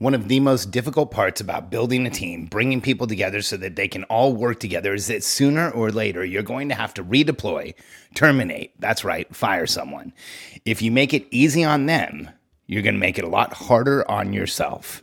One of the most difficult parts about building a team, bringing people together so that they can all work together, is that sooner or later you're going to have to redeploy, terminate, that's right, fire someone. If you make it easy on them, you're going to make it a lot harder on yourself.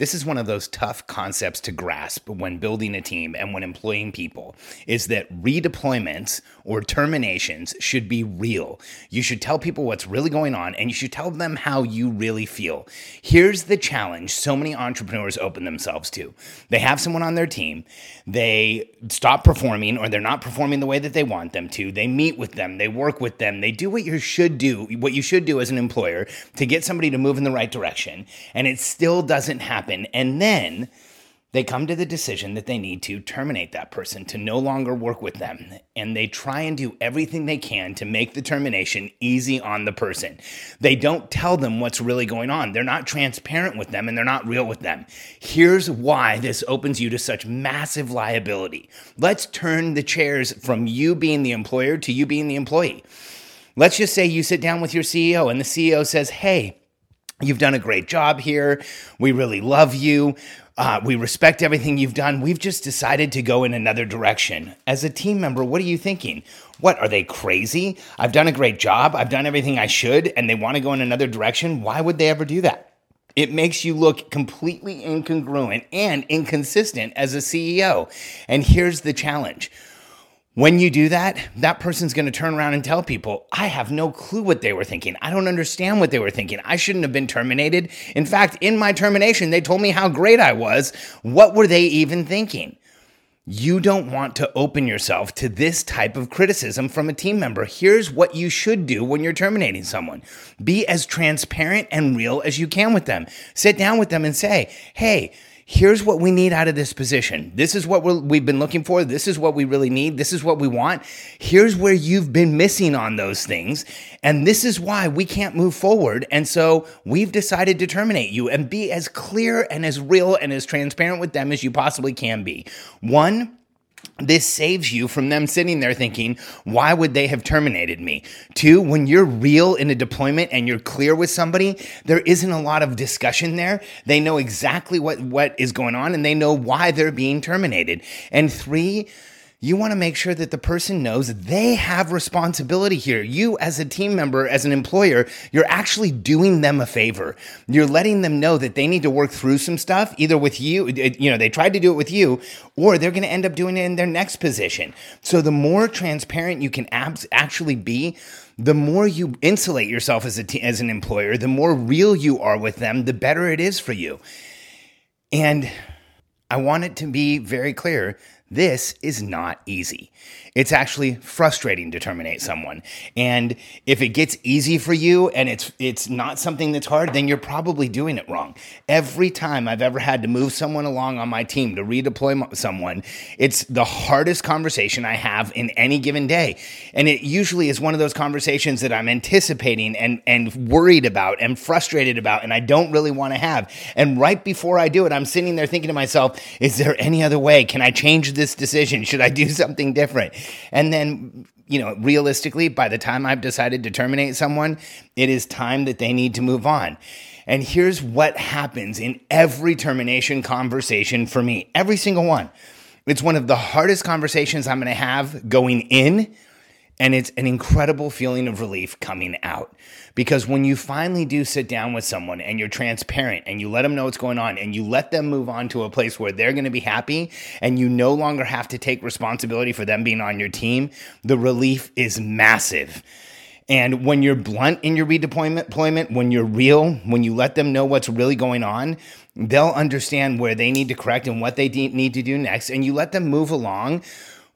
This is one of those tough concepts to grasp when building a team and when employing people is that redeployments or terminations should be real. You should tell people what's really going on and you should tell them how you really feel. Here's the challenge so many entrepreneurs open themselves to. They have someone on their team, they stop performing or they're not performing the way that they want them to. They meet with them, they work with them, they do what you should do, what you should do as an employer to get somebody to move in the right direction, and it still doesn't happen happen. And then they come to the decision that they need to terminate that person, to no longer work with them. And they try and do everything they can to make the termination easy on the person. They don't tell them what's really going on. They're not transparent with them and they're not real with them. Here's why this opens you to such massive liability. Let's turn the chairs from you being the employer to you being the employee. Let's just say you sit down with your CEO and the CEO says, Hey, You've done a great job here. We really love you. Uh, we respect everything you've done. We've just decided to go in another direction. As a team member, what are you thinking? What, are they crazy? I've done a great job. I've done everything I should, and they want to go in another direction. Why would they ever do that? It makes you look completely incongruent and inconsistent as a CEO. And here's the challenge when you do that, that person's going to turn around and tell people, I have no clue what they were thinking. I don't understand what they were thinking. I shouldn't have been terminated. In fact, in my termination, they told me how great I was. What were they even thinking? You don't want to open yourself to this type of criticism from a team member. Here's what you should do when you're terminating someone be as transparent and real as you can with them. Sit down with them and say, Hey, here's what we need out of this position. This is what we have been looking for. This is what we really need. This is what we want. Here's where you've been missing on those things. And this is why we can't move forward. And so we've decided to terminate you and be as clear and as real and as transparent with them as you possibly can be. One, this saves you from them sitting there thinking, why would they have terminated me? Two, when you're real in a deployment and you're clear with somebody, there isn't a lot of discussion there. They know exactly what, what is going on and they know why they're being terminated. And three, you want to make sure that the person knows they have responsibility here. You, as a team member, as an employer, you're actually doing them a favor. You're letting them know that they need to work through some stuff, either with you, you know, they tried to do it with you, or they're going to end up doing it in their next position. So the more transparent you can abs- actually be, the more you insulate yourself as a t- as an employer, the more real you are with them, the better it is for you. And I want it to be very clear this is not easy. It's actually frustrating to terminate someone. And if it gets easy for you and it's it's not something that's hard, then you're probably doing it wrong. Every time I've ever had to move someone along on my team to redeploy someone, it's the hardest conversation I have in any given day. And it usually is one of those conversations that I'm anticipating and and worried about and frustrated about and I don't really want to have. And right before I do it, I'm sitting there thinking to myself, is there any other way? Can I change decision? Should I do something different? And then, you know, realistically, by the time I've decided to terminate someone, it is time that they need to move on. And here's what happens in every termination conversation for me, every single one. It's one of the hardest conversations I'm going to have going in and it's an incredible feeling of relief coming out. Because when you finally do sit down with someone and you're transparent and you let them know what's going on and you let them move on to a place where they're going to be happy and you no longer have to take responsibility for them being on your team, the relief is massive. And when you're blunt in your redeployment, deployment, when you're real, when you let them know what's really going on, they'll understand where they need to correct and what they de- need to do next. And you let them move along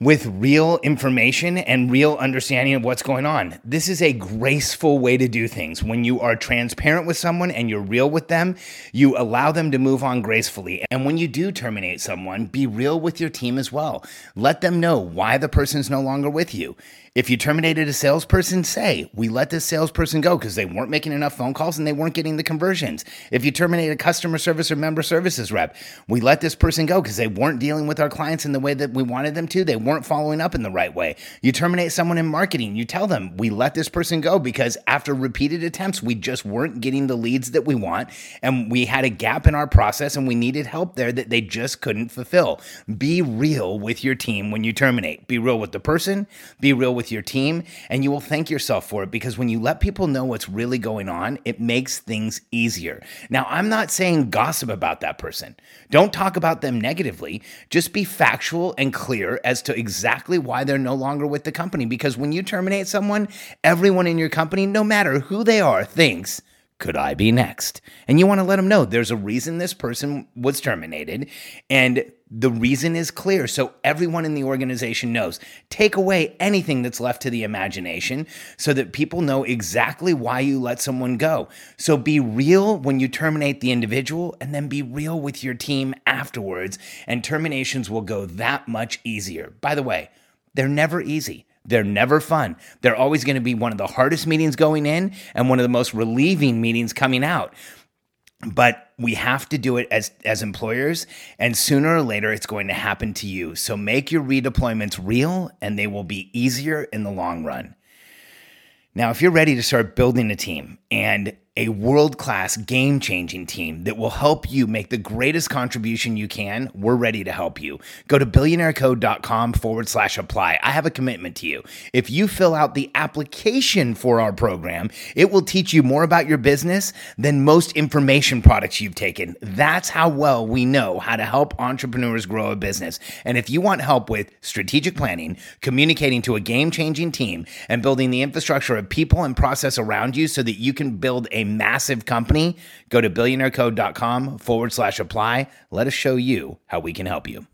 with real information and real understanding of what's going on. This is a graceful way to do things. When you are transparent with someone and you're real with them, you allow them to move on gracefully. And when you do terminate someone, be real with your team as well. Let them know why the person's no longer with you. If you terminated a salesperson, say, we let this salesperson go because they weren't making enough phone calls and they weren't getting the conversions. If you terminate a customer service or member services rep, we let this person go because they weren't dealing with our clients in the way that we wanted them to. They weren't following up in the right way. You terminate someone in marketing, you tell them, we let this person go because after repeated attempts, we just weren't getting the leads that we want. And we had a gap in our process and we needed help there that they just couldn't fulfill. Be real with your team when you terminate. Be real with the person, be real with your team, and you will thank yourself for it because when you let people know what's really going on, it makes things easier. Now, I'm not saying gossip about that person. Don't talk about them negatively. Just be factual and clear as to exactly why they're no longer with the company because when you terminate someone, everyone in your company, no matter who they are, thinks, could I be next? And you want to let them know there's a reason this person was terminated and the reason is clear. So everyone in the organization knows. Take away anything that's left to the imagination so that people know exactly why you let someone go. So be real when you terminate the individual and then be real with your team afterwards. And terminations will go that much easier. By the way, they're never easy. They're never fun. They're always going to be one of the hardest meetings going in and one of the most relieving meetings coming out. But we have to do it as as employers and sooner or later it's going to happen to you. So make your redeployments real and they will be easier in the long run. Now, if you're ready to start building a team and a world class, game changing team that will help you make the greatest contribution you can, we're ready to help you. Go to billionairecode.com forward slash apply. I have a commitment to you. If you fill out the application for our program, it will teach you more about your business than most information products you've taken. That's how well we know how to help entrepreneurs grow a business. And if you want help with strategic planning, communicating to a game changing team, and building the infrastructure of people and process around you so that you can build massive company, go to billionairecode.com forward slash apply. Let us show you how we can help you.